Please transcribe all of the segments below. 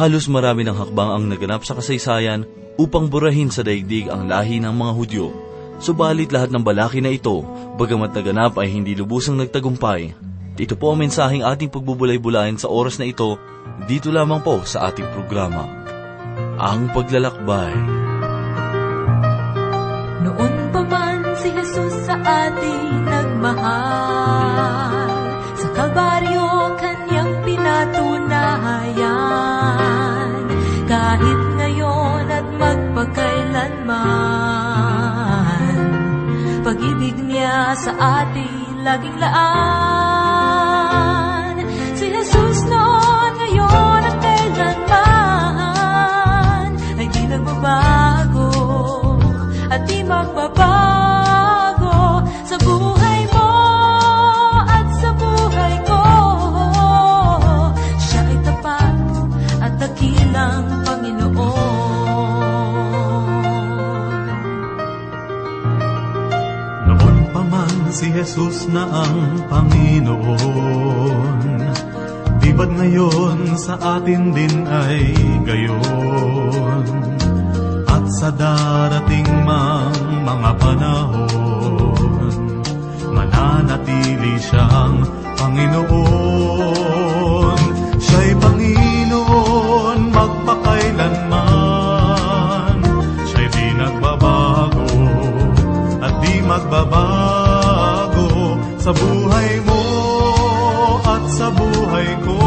Halos marami ng hakbang ang naganap sa kasaysayan upang burahin sa daigdig ang lahi ng mga Hudyo. Subalit lahat ng balaki na ito, bagamat naganap ay hindi lubusang nagtagumpay. Ito po ang mensaheng ating pagbubulay-bulayan sa oras na ito, dito lamang po sa ating programa. Ang Paglalakbay. Noon pa man si Jesus sa ating nagmahal, sa Kalbaryo kanyang pinatunayan, kahit ngayon at magpakailanman, pag-ibig niya sa atin laging laan. Sa atin din ay gayon. At sa darating mang mga panahon Mananatili siyang Panginoon. Siya'y Panginoon magpakailanman. Siya'y di nagbabago at di magbabago sa buhay mo at sa buhay ko.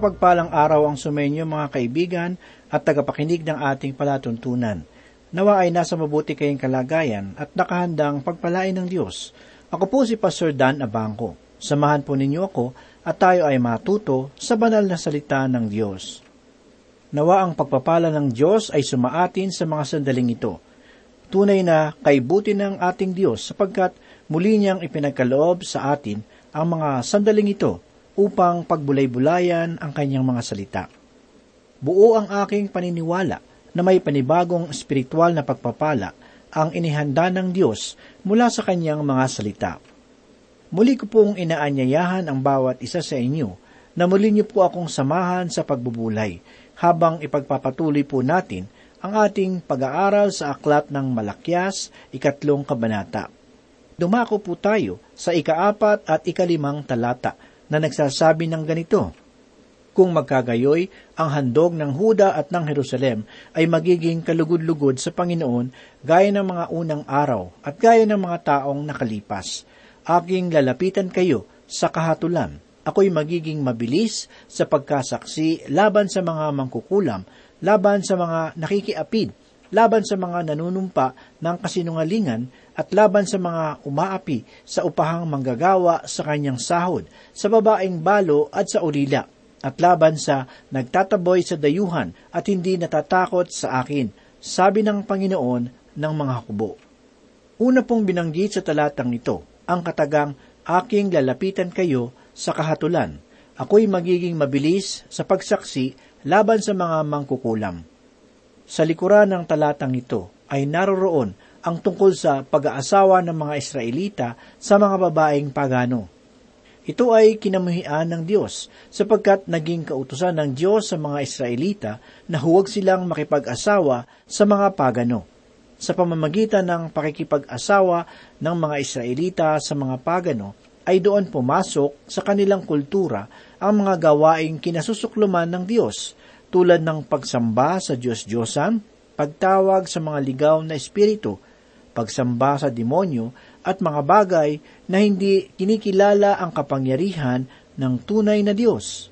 Mapagpalang araw ang sumenyo mga kaibigan at tagapakinig ng ating palatuntunan. Nawa ay nasa mabuti kayong kalagayan at nakahandang pagpalain ng Diyos. Ako po si Pastor Dan Abangco. Samahan po ninyo ako at tayo ay matuto sa banal na salita ng Diyos. Nawa ang pagpapala ng Diyos ay sumaatin sa mga sandaling ito. Tunay na kaibuti ng ating Diyos sapagkat muli niyang ipinagkaloob sa atin ang mga sandaling ito upang pagbulay-bulayan ang kanyang mga salita. Buo ang aking paniniwala na may panibagong espiritual na pagpapala ang inihanda ng Diyos mula sa kanyang mga salita. Muli ko pong inaanyayahan ang bawat isa sa inyo na muli niyo po akong samahan sa pagbubulay habang ipagpapatuloy po natin ang ating pag-aaral sa aklat ng Malakyas, ikatlong kabanata. Dumako po tayo sa ikaapat at ikalimang talata na nagsasabi ng ganito, Kung magkagayoy, ang handog ng Huda at ng Jerusalem ay magiging kalugod-lugod sa Panginoon gaya ng mga unang araw at gaya ng mga taong nakalipas. Aking lalapitan kayo sa kahatulan. Ako'y magiging mabilis sa pagkasaksi laban sa mga mangkukulam, laban sa mga nakikiapid, laban sa mga nanunumpa ng kasinungalingan at laban sa mga umaapi sa upahang manggagawa sa kanyang sahod, sa babaeng balo at sa ulila, at laban sa nagtataboy sa dayuhan at hindi natatakot sa akin, sabi ng Panginoon ng mga kubo. Una pong binanggit sa talatang ito, ang katagang aking lalapitan kayo sa kahatulan. Ako'y magiging mabilis sa pagsaksi laban sa mga mangkukulam. Sa likuran ng talatang ito ay naroroon ang tungkol sa pag-aasawa ng mga Israelita sa mga babaeng pagano. Ito ay kinamuhian ng Diyos sapagkat naging kautusan ng Diyos sa mga Israelita na huwag silang makipag-asawa sa mga pagano. Sa pamamagitan ng pakikipag-asawa ng mga Israelita sa mga pagano, ay doon pumasok sa kanilang kultura ang mga gawaing kinasusukluman ng Diyos, tulad ng pagsamba sa Diyos-Diyosan, pagtawag sa mga ligaw na espiritu, pagsamba sa demonyo, at mga bagay na hindi kinikilala ang kapangyarihan ng tunay na Diyos.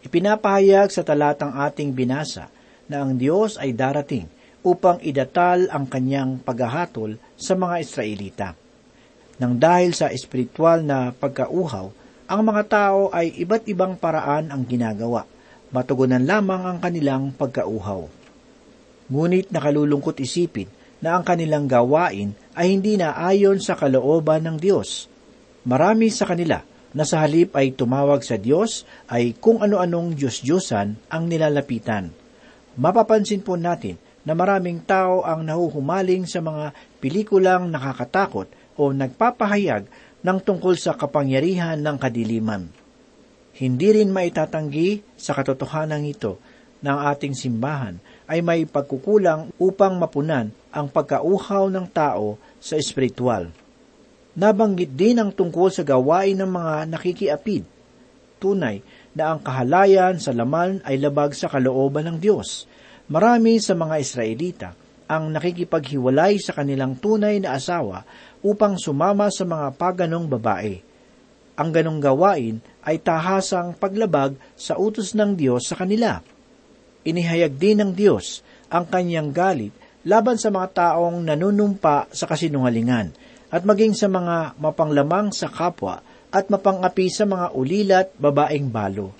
Ipinapahayag sa talatang ating binasa na ang Diyos ay darating upang idatal ang kanyang paghahatol sa mga Israelita. Nang dahil sa espiritual na pagkauhaw, ang mga tao ay iba't ibang paraan ang ginagawa, matugunan lamang ang kanilang pagkauhaw. Ngunit nakalulungkot isipin na ang kanilang gawain ay hindi na ayon sa kalooban ng Diyos. Marami sa kanila na sa halip ay tumawag sa Diyos ay kung ano-anong Diyos-Diyosan ang nilalapitan. Mapapansin po natin na maraming tao ang nahuhumaling sa mga pelikulang nakakatakot o nagpapahayag ng tungkol sa kapangyarihan ng kadiliman. Hindi rin maitatanggi sa katotohanan ito ng ating simbahan ay may pagkukulang upang mapunan ang pagkauhaw ng tao sa espiritual. Nabanggit din ang tungkol sa gawain ng mga nakikiapid. Tunay na ang kahalayan sa laman ay labag sa kalooban ng Diyos. Marami sa mga Israelita ang nakikipaghiwalay sa kanilang tunay na asawa upang sumama sa mga paganong babae. Ang ganong gawain ay tahasang paglabag sa utos ng Diyos sa kanila. Inihayag din ng Diyos ang kanyang galit laban sa mga taong nanunumpa sa kasinungalingan at maging sa mga mapanglamang sa kapwa at mapangapi sa mga ulilat babaeng balo.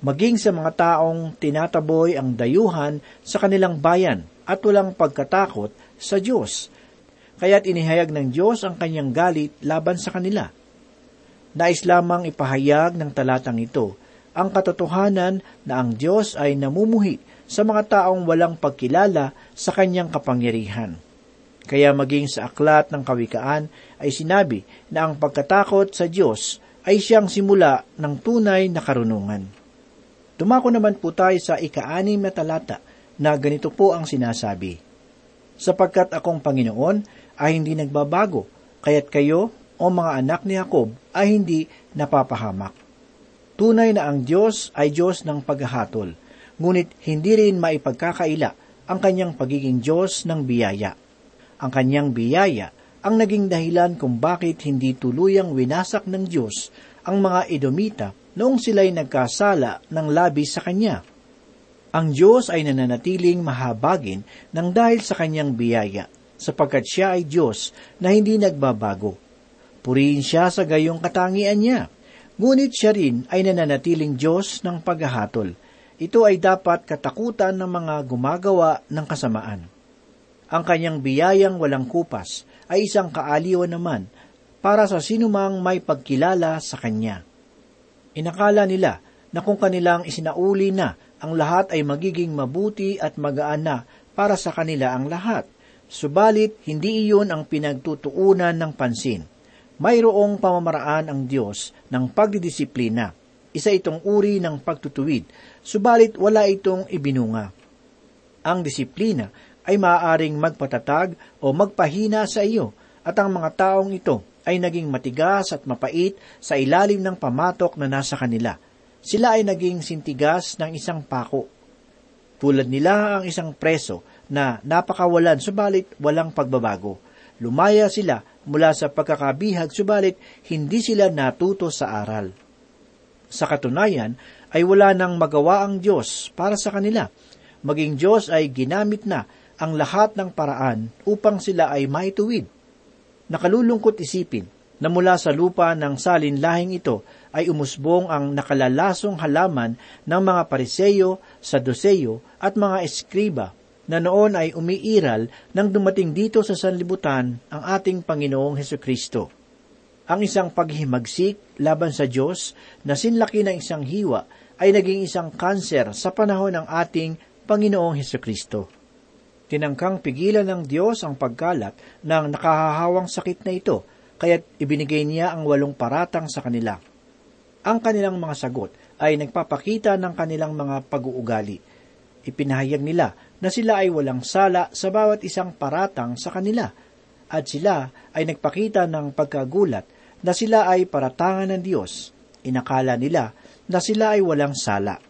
Maging sa mga taong tinataboy ang dayuhan sa kanilang bayan at walang pagkatakot sa Diyos. Kaya't inihayag ng Diyos ang kanyang galit laban sa kanila. Nais lamang ipahayag ng talatang ito ang katotohanan na ang Diyos ay namumuhi sa mga taong walang pagkilala sa kanyang kapangyarihan. Kaya maging sa aklat ng kawikaan ay sinabi na ang pagkatakot sa Diyos ay siyang simula ng tunay na karunungan. Tumako naman po tayo sa ikaanim na talata na ganito po ang sinasabi. Sapagkat akong Panginoon ay hindi nagbabago, kaya't kayo o mga anak ni Jacob ay hindi napapahamak. Tunay na ang Diyos ay Diyos ng paghahatol, ngunit hindi rin maipagkakaila ang kanyang pagiging Diyos ng biyaya. Ang kanyang biyaya ang naging dahilan kung bakit hindi tuluyang winasak ng Diyos ang mga Edomita noong sila'y nagkasala ng labis sa Kanya. Ang Diyos ay nananatiling mahabagin ng dahil sa Kanyang biyaya, sapagkat Siya ay Diyos na hindi nagbabago. Purihin Siya sa gayong katangian Niya. Ngunit Siya rin ay nananatiling Diyos ng paghahatol ito ay dapat katakutan ng mga gumagawa ng kasamaan. Ang kanyang biyayang walang kupas ay isang kaaliwan naman para sa sinumang may pagkilala sa kanya. Inakala nila na kung kanilang isinauli na, ang lahat ay magiging mabuti at magaan na para sa kanila ang lahat. Subalit, hindi iyon ang pinagtutuunan ng pansin. Mayroong pamamaraan ang Diyos ng pagdidisiplina. Isa itong uri ng pagtutuwid subalit wala itong ibinunga. Ang disiplina ay maaaring magpatatag o magpahina sa iyo at ang mga taong ito ay naging matigas at mapait sa ilalim ng pamatok na nasa kanila. Sila ay naging sintigas ng isang pako. Tulad nila ang isang preso na napakawalan subalit walang pagbabago. Lumaya sila mula sa pagkakabihag subalit hindi sila natuto sa aral. Sa katunayan, ay wala nang magawa ang Diyos para sa kanila. Maging Diyos ay ginamit na ang lahat ng paraan upang sila ay maituwid. Nakalulungkot isipin na mula sa lupa ng salinlahing ito ay umusbong ang nakalalasong halaman ng mga pariseyo, saduseyo at mga eskriba na noon ay umiiral nang dumating dito sa sanlibutan ang ating Panginoong Heso Kristo. Ang isang paghimagsik laban sa Diyos na sinlaki ng isang hiwa ay naging isang kanser sa panahon ng ating Panginoong Heso Kristo. Tinangkang pigilan ng Diyos ang pagkalat ng nakahahawang sakit na ito, kaya't ibinigay niya ang walong paratang sa kanila. Ang kanilang mga sagot ay nagpapakita ng kanilang mga pag-uugali. Ipinahayag nila na sila ay walang sala sa bawat isang paratang sa kanila, at sila ay nagpakita ng pagkagulat na sila ay paratangan ng Diyos. Inakala nila na sila ay walang sala.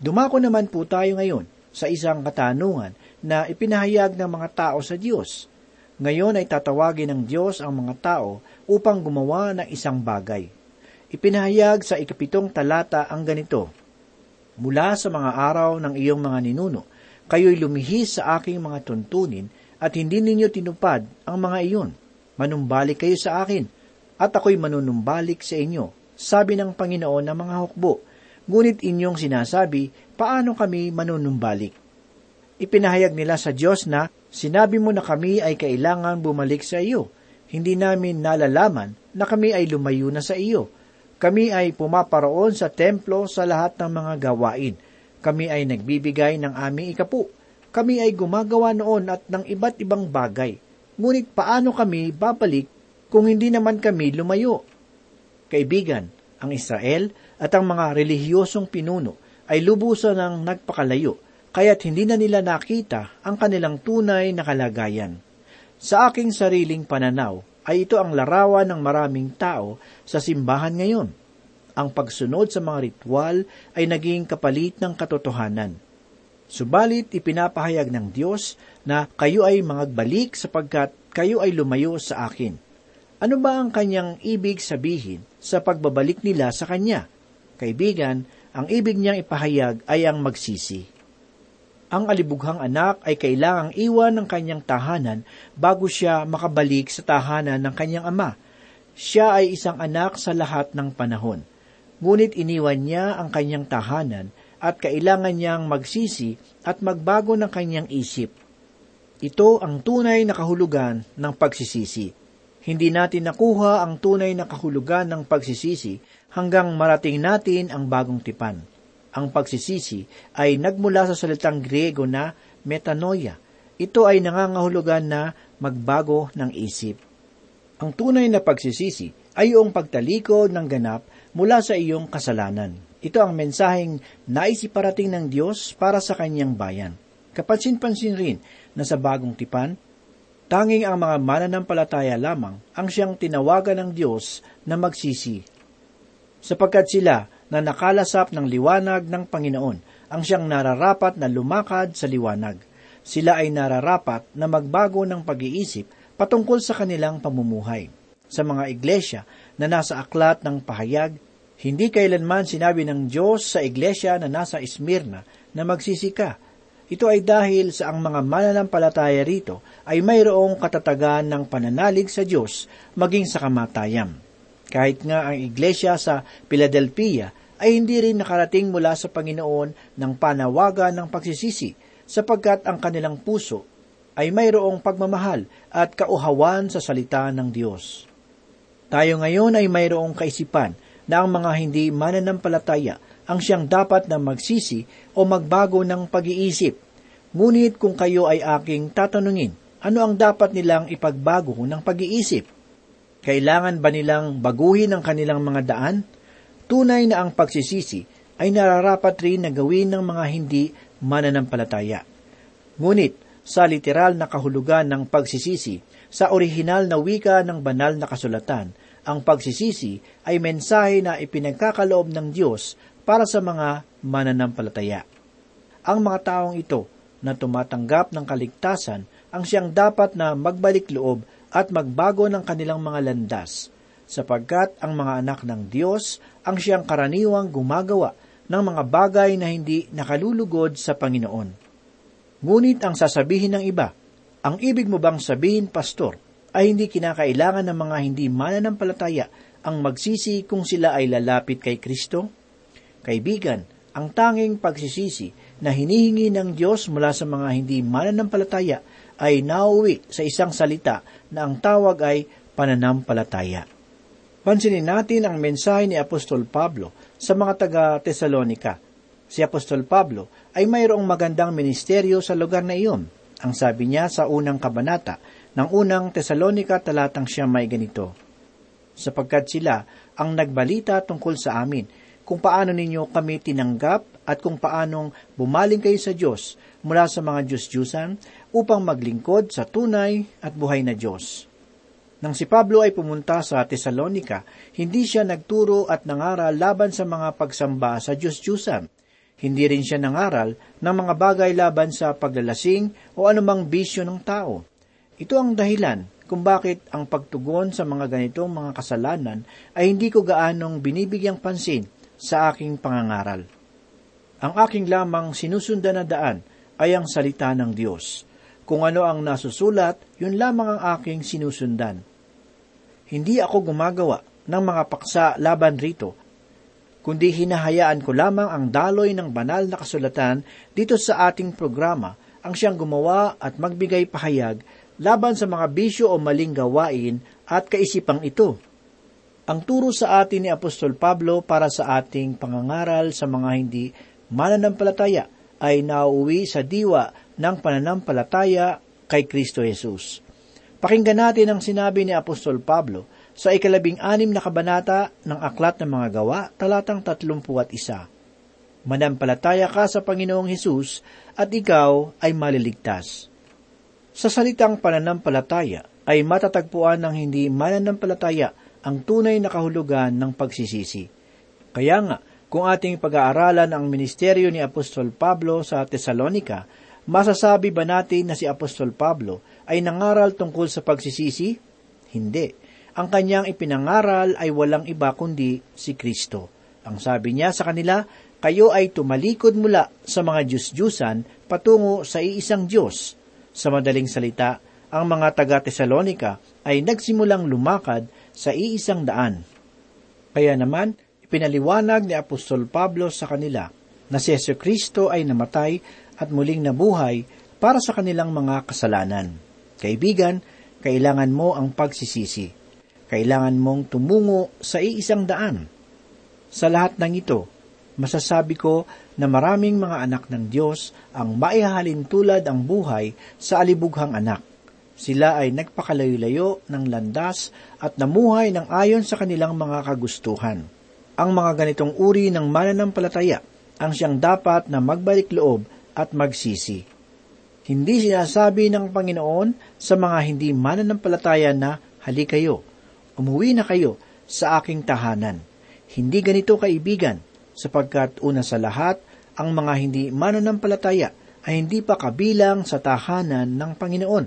Dumako naman po tayo ngayon sa isang katanungan na ipinahayag ng mga tao sa Diyos. Ngayon ay tatawagin ng Diyos ang mga tao upang gumawa ng isang bagay. Ipinahayag sa ikapitong talata ang ganito, Mula sa mga araw ng iyong mga ninuno, kayo'y lumihis sa aking mga tuntunin at hindi ninyo tinupad ang mga iyon. Manumbalik kayo sa akin, at ako'y manunumbalik sa inyo, sabi ng Panginoon ng mga hukbo. Ngunit inyong sinasabi, paano kami manunumbalik? Ipinahayag nila sa Diyos na, sinabi mo na kami ay kailangan bumalik sa iyo. Hindi namin nalalaman na kami ay lumayo na sa iyo. Kami ay pumaparoon sa templo sa lahat ng mga gawain. Kami ay nagbibigay ng aming ikapu. Kami ay gumagawa noon at ng iba't ibang bagay. Ngunit paano kami babalik kung hindi naman kami lumayo? Kaibigan, ang Israel at ang mga relihiyosong pinuno ay lubusan ng nagpakalayo, kaya't hindi na nila nakita ang kanilang tunay na kalagayan. Sa aking sariling pananaw, ay ito ang larawan ng maraming tao sa simbahan ngayon. Ang pagsunod sa mga ritual ay naging kapalit ng katotohanan. Subalit ipinapahayag ng Diyos na kayo ay mangagbalik sapagkat kayo ay lumayo sa akin. Ano ba ang kanyang ibig sabihin sa pagbabalik nila sa kanya? Kaibigan, ang ibig niyang ipahayag ay ang magsisi. Ang alibughang anak ay kailangang iwan ng kanyang tahanan bago siya makabalik sa tahanan ng kanyang ama. Siya ay isang anak sa lahat ng panahon. Ngunit iniwan niya ang kanyang tahanan at kailangan niyang magsisi at magbago ng kanyang isip. Ito ang tunay na kahulugan ng pagsisisi. Hindi natin nakuha ang tunay na kahulugan ng pagsisisi hanggang marating natin ang bagong tipan. Ang pagsisisi ay nagmula sa salitang Griego na metanoia. Ito ay nangangahulugan na magbago ng isip. Ang tunay na pagsisisi ay iyong pagtalikod ng ganap mula sa iyong kasalanan. Ito ang mensaheng naisiparating ng Diyos para sa kanyang bayan. Kapansin-pansin rin na sa bagong tipan, tanging ang mga mananampalataya lamang ang siyang tinawagan ng Diyos na magsisi. Sapagkat sila na nakalasap ng liwanag ng Panginoon ang siyang nararapat na lumakad sa liwanag. Sila ay nararapat na magbago ng pag-iisip patungkol sa kanilang pamumuhay. Sa mga iglesia na nasa aklat ng pahayag, hindi kailanman sinabi ng Diyos sa iglesia na nasa Esmirna na magsisi ka. Ito ay dahil sa ang mga mananampalataya rito ay mayroong katatagan ng pananalig sa Diyos maging sa kamatayan. Kahit nga ang iglesia sa Philadelphia ay hindi rin nakarating mula sa Panginoon ng panawagan ng pagsisisi sapagkat ang kanilang puso ay mayroong pagmamahal at kauhawan sa salita ng Diyos. Tayo ngayon ay mayroong kaisipan na ang mga hindi mananampalataya ang siyang dapat na magsisi o magbago ng pag-iisip. Ngunit kung kayo ay aking tatanungin, ano ang dapat nilang ipagbago ng pag-iisip? Kailangan ba nilang baguhin ang kanilang mga daan? Tunay na ang pagsisisi ay nararapat rin na gawin ng mga hindi mananampalataya. Ngunit, sa literal na kahulugan ng pagsisisi, sa orihinal na wika ng banal na kasulatan, ang pagsisisi ay mensahe na ipinagkakaloob ng Diyos para sa mga mananampalataya. Ang mga taong ito na tumatanggap ng kaligtasan ang siyang dapat na magbalik loob at magbago ng kanilang mga landas, sapagkat ang mga anak ng Diyos ang siyang karaniwang gumagawa ng mga bagay na hindi nakalulugod sa Panginoon. Ngunit ang sasabihin ng iba, ang ibig mo bang sabihin, Pastor, ay hindi kinakailangan ng mga hindi mananampalataya ang magsisi kung sila ay lalapit kay Kristo? Kaibigan, ang tanging pagsisisi na hinihingi ng Diyos mula sa mga hindi mananampalataya ay nauwi sa isang salita na ang tawag ay pananampalataya. Pansinin natin ang mensahe ni Apostol Pablo sa mga taga-Tesalonika. Si Apostol Pablo ay mayroong magandang ministeryo sa lugar na iyon. Ang sabi niya sa unang kabanata ng unang Tesalonika talatang siya may ganito, Sapagkat sila ang nagbalita tungkol sa amin kung paano ninyo kami tinanggap at kung paanong bumaling kayo sa Diyos mula sa mga Diyos-Diyusan upang maglingkod sa tunay at buhay na Diyos. Nang si Pablo ay pumunta sa Tesalonika, hindi siya nagturo at nangaral laban sa mga pagsamba sa Diyos-Diyusan. Hindi rin siya nangaral ng mga bagay laban sa paglalasing o anumang bisyo ng tao. Ito ang dahilan kung bakit ang pagtugon sa mga ganitong mga kasalanan ay hindi ko gaanong binibigyang pansin sa aking pangangaral. Ang aking lamang sinusundan na daan ay ang salita ng Diyos. Kung ano ang nasusulat, yun lamang ang aking sinusundan. Hindi ako gumagawa ng mga paksa laban rito, kundi hinahayaan ko lamang ang daloy ng banal na kasulatan dito sa ating programa ang siyang gumawa at magbigay pahayag laban sa mga bisyo o maling gawain at kaisipang ito. Ang turo sa atin ni Apostol Pablo para sa ating pangangaral sa mga hindi mananampalataya ay nauwi sa diwa ng pananampalataya kay Kristo Jesus. Pakinggan natin ang sinabi ni Apostol Pablo sa ikalabing anim na kabanata ng Aklat ng Mga Gawa, talatang tatlumpu at isa. Manampalataya ka sa Panginoong Hesus at ikaw ay maliligtas. Sa salitang pananampalataya ay matatagpuan ng hindi mananampalataya ang tunay na kahulugan ng pagsisisi. Kaya nga, kung ating pag-aaralan ang ministeryo ni Apostol Pablo sa Tesalonika, masasabi ba natin na si Apostol Pablo ay nangaral tungkol sa pagsisisi? Hindi. Ang kanyang ipinangaral ay walang iba kundi si Kristo. Ang sabi niya sa kanila, kayo ay tumalikod mula sa mga Diyos-Diyusan patungo sa iisang Diyos. Sa madaling salita, ang mga taga-Tesalonika ay nagsimulang lumakad sa iisang daan. Kaya naman, ipinaliwanag ni Apostol Pablo sa kanila na si Yesu Kristo ay namatay at muling nabuhay para sa kanilang mga kasalanan. Kaibigan, kailangan mo ang pagsisisi. Kailangan mong tumungo sa iisang daan. Sa lahat ng ito, masasabi ko na maraming mga anak ng Diyos ang maihahalin tulad ang buhay sa alibughang anak. Sila ay nagpakalayo-layo ng landas at namuhay ng ayon sa kanilang mga kagustuhan. Ang mga ganitong uri ng mananampalataya ang siyang dapat na magbalik loob at magsisi. Hindi sinasabi ng Panginoon sa mga hindi mananampalataya na, hali kayo, umuwi na kayo sa aking tahanan. Hindi ganito kaibigan, sapagkat una sa lahat, ang mga hindi mananampalataya ay hindi pa kabilang sa tahanan ng Panginoon.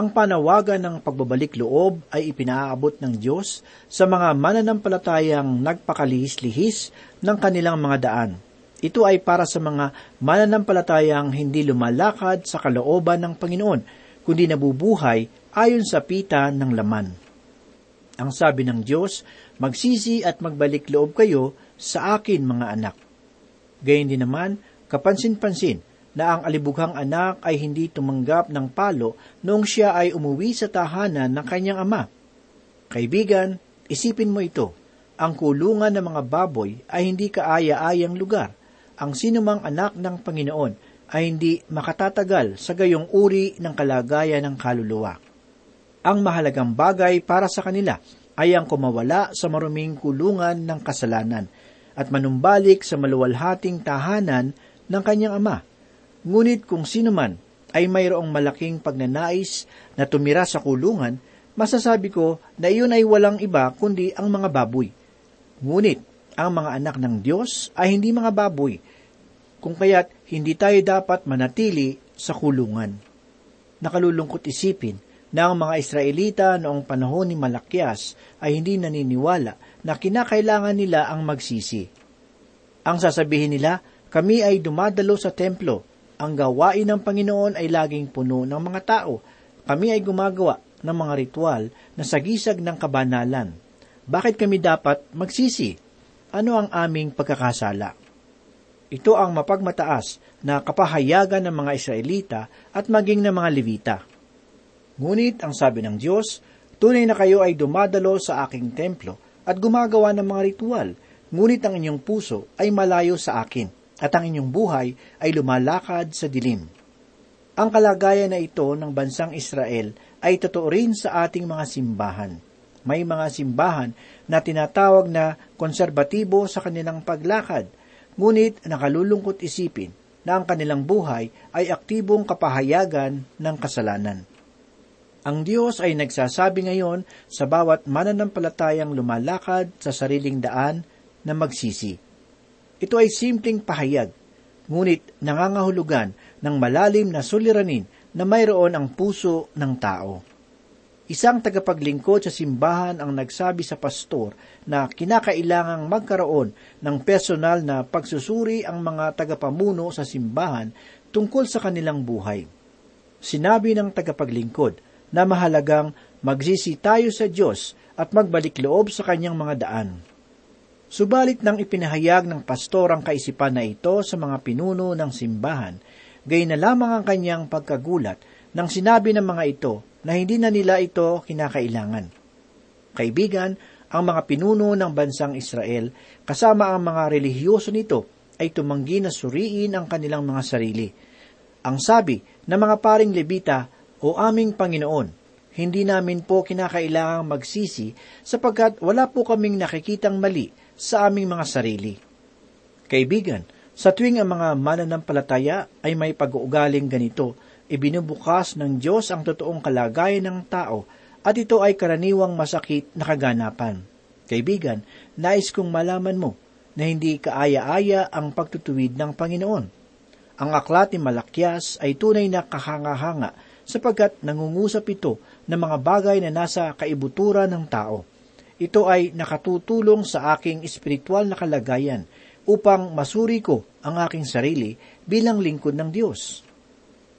Ang panawagan ng pagbabalik loob ay ipinaabot ng Diyos sa mga mananampalatayang nagpakalihis-lihis ng kanilang mga daan ito ay para sa mga mananampalatayang hindi lumalakad sa kalooban ng Panginoon, kundi nabubuhay ayon sa pita ng laman. Ang sabi ng Diyos, magsisi at magbalik loob kayo sa akin mga anak. Gayun din naman, kapansin-pansin na ang alibughang anak ay hindi tumanggap ng palo noong siya ay umuwi sa tahanan ng kanyang ama. Kaibigan, isipin mo ito, ang kulungan ng mga baboy ay hindi kaaya-ayang lugar ang sinumang anak ng Panginoon ay hindi makatatagal sa gayong uri ng kalagayan ng kaluluwa. Ang mahalagang bagay para sa kanila ay ang kumawala sa maruming kulungan ng kasalanan at manumbalik sa maluwalhating tahanan ng kanyang ama. Ngunit kung sino man ay mayroong malaking pagnanais na tumira sa kulungan, masasabi ko na iyon ay walang iba kundi ang mga baboy. Ngunit ang mga anak ng Diyos ay hindi mga baboy, kung kaya't hindi tayo dapat manatili sa kulungan. Nakalulungkot isipin na ang mga Israelita noong panahon ni Malakyas ay hindi naniniwala na kinakailangan nila ang magsisi. Ang sasabihin nila, kami ay dumadalo sa templo. Ang gawain ng Panginoon ay laging puno ng mga tao. Kami ay gumagawa ng mga ritual na sagisag ng kabanalan. Bakit kami dapat magsisi? Ano ang aming pagkakasala? Ito ang mapagmataas na kapahayagan ng mga Israelita at maging ng mga Levita. Ngunit ang sabi ng Diyos, Tunay na kayo ay dumadalo sa aking templo at gumagawa ng mga ritual, ngunit ang inyong puso ay malayo sa akin, at ang inyong buhay ay lumalakad sa dilim. Ang kalagayan na ito ng bansang Israel ay totoo rin sa ating mga simbahan. May mga simbahan na tinatawag na konserbatibo sa kanilang paglakad, ngunit nakalulungkot isipin na ang kanilang buhay ay aktibong kapahayagan ng kasalanan. Ang Diyos ay nagsasabi ngayon sa bawat mananampalatayang lumalakad sa sariling daan na magsisi. Ito ay simpleng pahayag, ngunit nangangahulugan ng malalim na suliranin na mayroon ang puso ng tao. Isang tagapaglingkod sa simbahan ang nagsabi sa pastor na kinakailangang magkaroon ng personal na pagsusuri ang mga tagapamuno sa simbahan tungkol sa kanilang buhay. Sinabi ng tagapaglingkod na mahalagang magsisi tayo sa Diyos at magbalik loob sa kanyang mga daan. Subalit nang ipinahayag ng pastor ang kaisipan na ito sa mga pinuno ng simbahan, gay na lamang ang kanyang pagkagulat nang sinabi ng mga ito na hindi na nila ito kinakailangan. Kaibigan, ang mga pinuno ng bansang Israel kasama ang mga relihiyoso nito ay tumanggi na suriin ang kanilang mga sarili. Ang sabi ng mga paring Levita, O aming Panginoon, hindi namin po kinakailangang magsisi sapagkat wala po kaming nakikitang mali sa aming mga sarili. Kaibigan, sa tuwing ang mga mananampalataya ay may pag-uugaling ganito, ibinubukas ng Diyos ang totoong kalagayan ng tao at ito ay karaniwang masakit na kaganapan. Kaibigan, nais kong malaman mo na hindi kaaya-aya ang pagtutuwid ng Panginoon. Ang aklat ni Malakyas ay tunay na kahanga-hanga sapagkat nangungusap ito ng mga bagay na nasa kaibuturan ng tao. Ito ay nakatutulong sa aking espiritual na kalagayan upang masuri ko ang aking sarili bilang lingkod ng Diyos.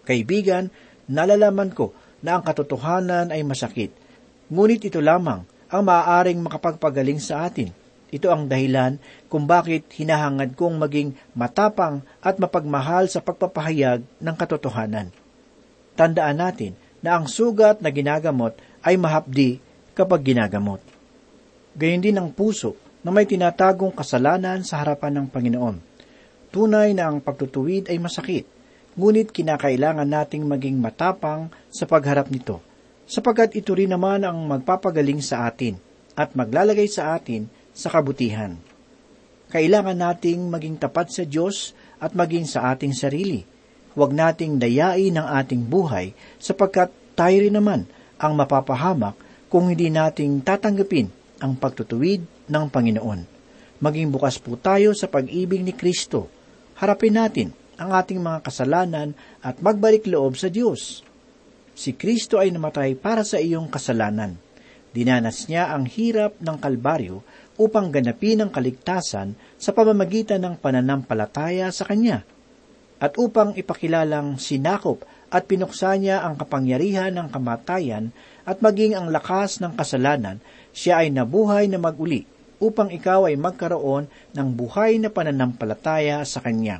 Kaibigan, nalalaman ko na ang katotohanan ay masakit, ngunit ito lamang ang maaaring makapagpagaling sa atin. Ito ang dahilan kung bakit hinahangad kong maging matapang at mapagmahal sa pagpapahayag ng katotohanan. Tandaan natin na ang sugat na ginagamot ay mahapdi kapag ginagamot. Gayon din ang puso na may tinatagong kasalanan sa harapan ng Panginoon. Tunay na ang pagtutuwid ay masakit, ngunit kinakailangan nating maging matapang sa pagharap nito, sapagkat ito rin naman ang magpapagaling sa atin at maglalagay sa atin sa kabutihan. Kailangan nating maging tapat sa Diyos at maging sa ating sarili. Huwag nating dayain ang ating buhay sapagkat tayo rin naman ang mapapahamak kung hindi nating tatanggapin ang pagtutuwid ng Panginoon. Maging bukas po tayo sa pag-ibig ni Kristo. Harapin natin ang ating mga kasalanan at magbalik loob sa Diyos. Si Kristo ay namatay para sa iyong kasalanan. Dinanas niya ang hirap ng Kalbaryo upang ganapin ang kaligtasan sa pamamagitan ng pananampalataya sa Kanya at upang ipakilalang sinakop at pinuksa niya ang kapangyarihan ng kamatayan at maging ang lakas ng kasalanan, siya ay nabuhay na maguli upang ikaw ay magkaroon ng buhay na pananampalataya sa Kanya.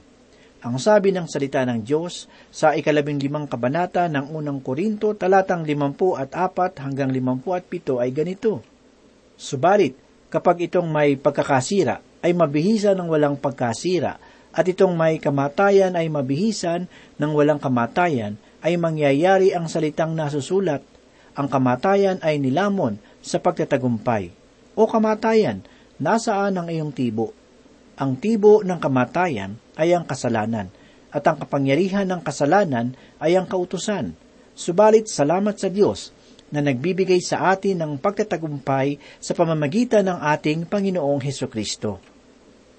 Ang sabi ng salita ng Diyos sa ikalabing limang kabanata ng unang Korinto talatang limampu at apat hanggang limampu at pito ay ganito. Subalit, kapag itong may pagkakasira, ay mabihisan ng walang pagkasira, at itong may kamatayan ay mabihisan ng walang kamatayan, ay mangyayari ang salitang nasusulat. Ang kamatayan ay nilamon sa pagtatagumpay. O kamatayan, nasaan ang iyong tibo? Ang tibo ng kamatayan ay ang kasalanan, at ang kapangyarihan ng kasalanan ay ang kautusan. Subalit salamat sa Diyos na nagbibigay sa atin ng pagtatagumpay sa pamamagitan ng ating Panginoong Heso Kristo.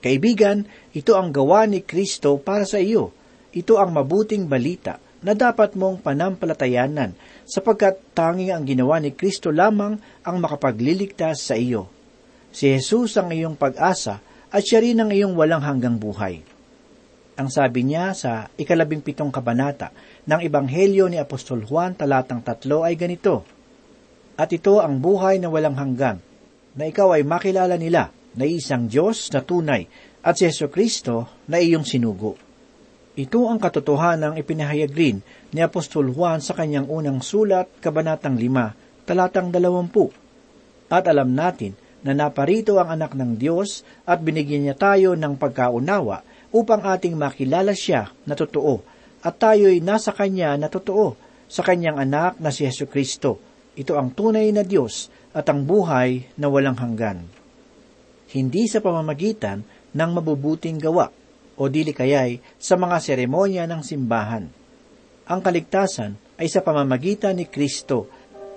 Kaibigan, ito ang gawa ni Kristo para sa iyo. Ito ang mabuting balita na dapat mong panampalatayanan sapagkat tanging ang ginawa ni Kristo lamang ang makapagliligtas sa iyo. Si Jesus ang iyong pag-asa at siya rin ang iyong walang hanggang buhay. Ang sabi niya sa ikalabing pitong kabanata ng Ebanghelyo ni Apostol Juan talatang tatlo ay ganito, At ito ang buhay na walang hanggan, na ikaw ay makilala nila na isang Diyos na tunay at si Yeso Kristo na iyong sinugo. Ito ang katotohanang ipinahayag rin ni Apostol Juan sa kanyang unang sulat, Kabanatang 5, talatang dalawampu. At alam natin na naparito ang anak ng Diyos at binigyan niya tayo ng pagkaunawa upang ating makilala siya na totoo at tayo'y nasa Kanya na totoo sa Kanyang anak na si Yesu Kristo. Ito ang tunay na Diyos at ang buhay na walang hanggan. Hindi sa pamamagitan ng mabubuting gawa o dili kayay sa mga seremonya ng simbahan. Ang kaligtasan ay sa pamamagitan ni Kristo,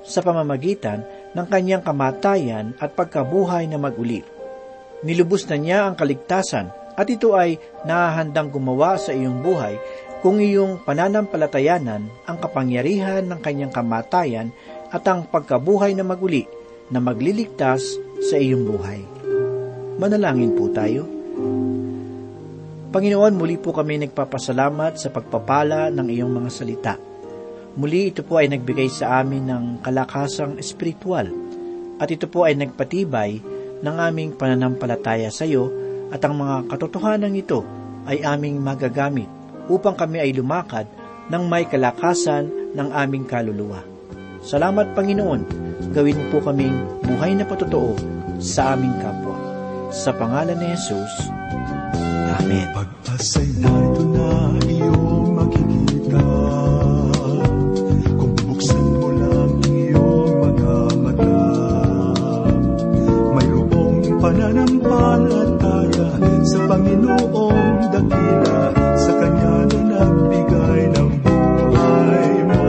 sa pamamagitan ng kanyang kamatayan at pagkabuhay na maguli. Nilubos na niya ang kaligtasan at ito ay nahahandang gumawa sa iyong buhay kung iyong pananampalatayanan ang kapangyarihan ng kanyang kamatayan at ang pagkabuhay na maguli na magliligtas sa iyong buhay. Manalangin po tayo. Panginoon, muli po kami nagpapasalamat sa pagpapala ng iyong mga salita. Muli ito po ay nagbigay sa amin ng kalakasang espiritual at ito po ay nagpatibay ng aming pananampalataya sa iyo at ang mga katotohanan ito ay aming magagamit upang kami ay lumakad ng may kalakasan ng aming kaluluwa. Salamat Panginoon, gawin mo po kaming buhay na patotoo sa aming kapwa. Sa pangalan ni Jesus, Amen. Pag-asa'y narito na iyong makikita. Kung buksan mo lang ang iyong mga mata Mayroong pananampalataya sa Panginoong dakila. Sa Kanya na nagbigay ng buhay mo.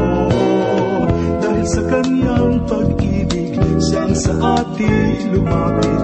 Dahil sa Kanyang pag-ibig, siya ang sa atin lumapit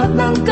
hinahanap mo.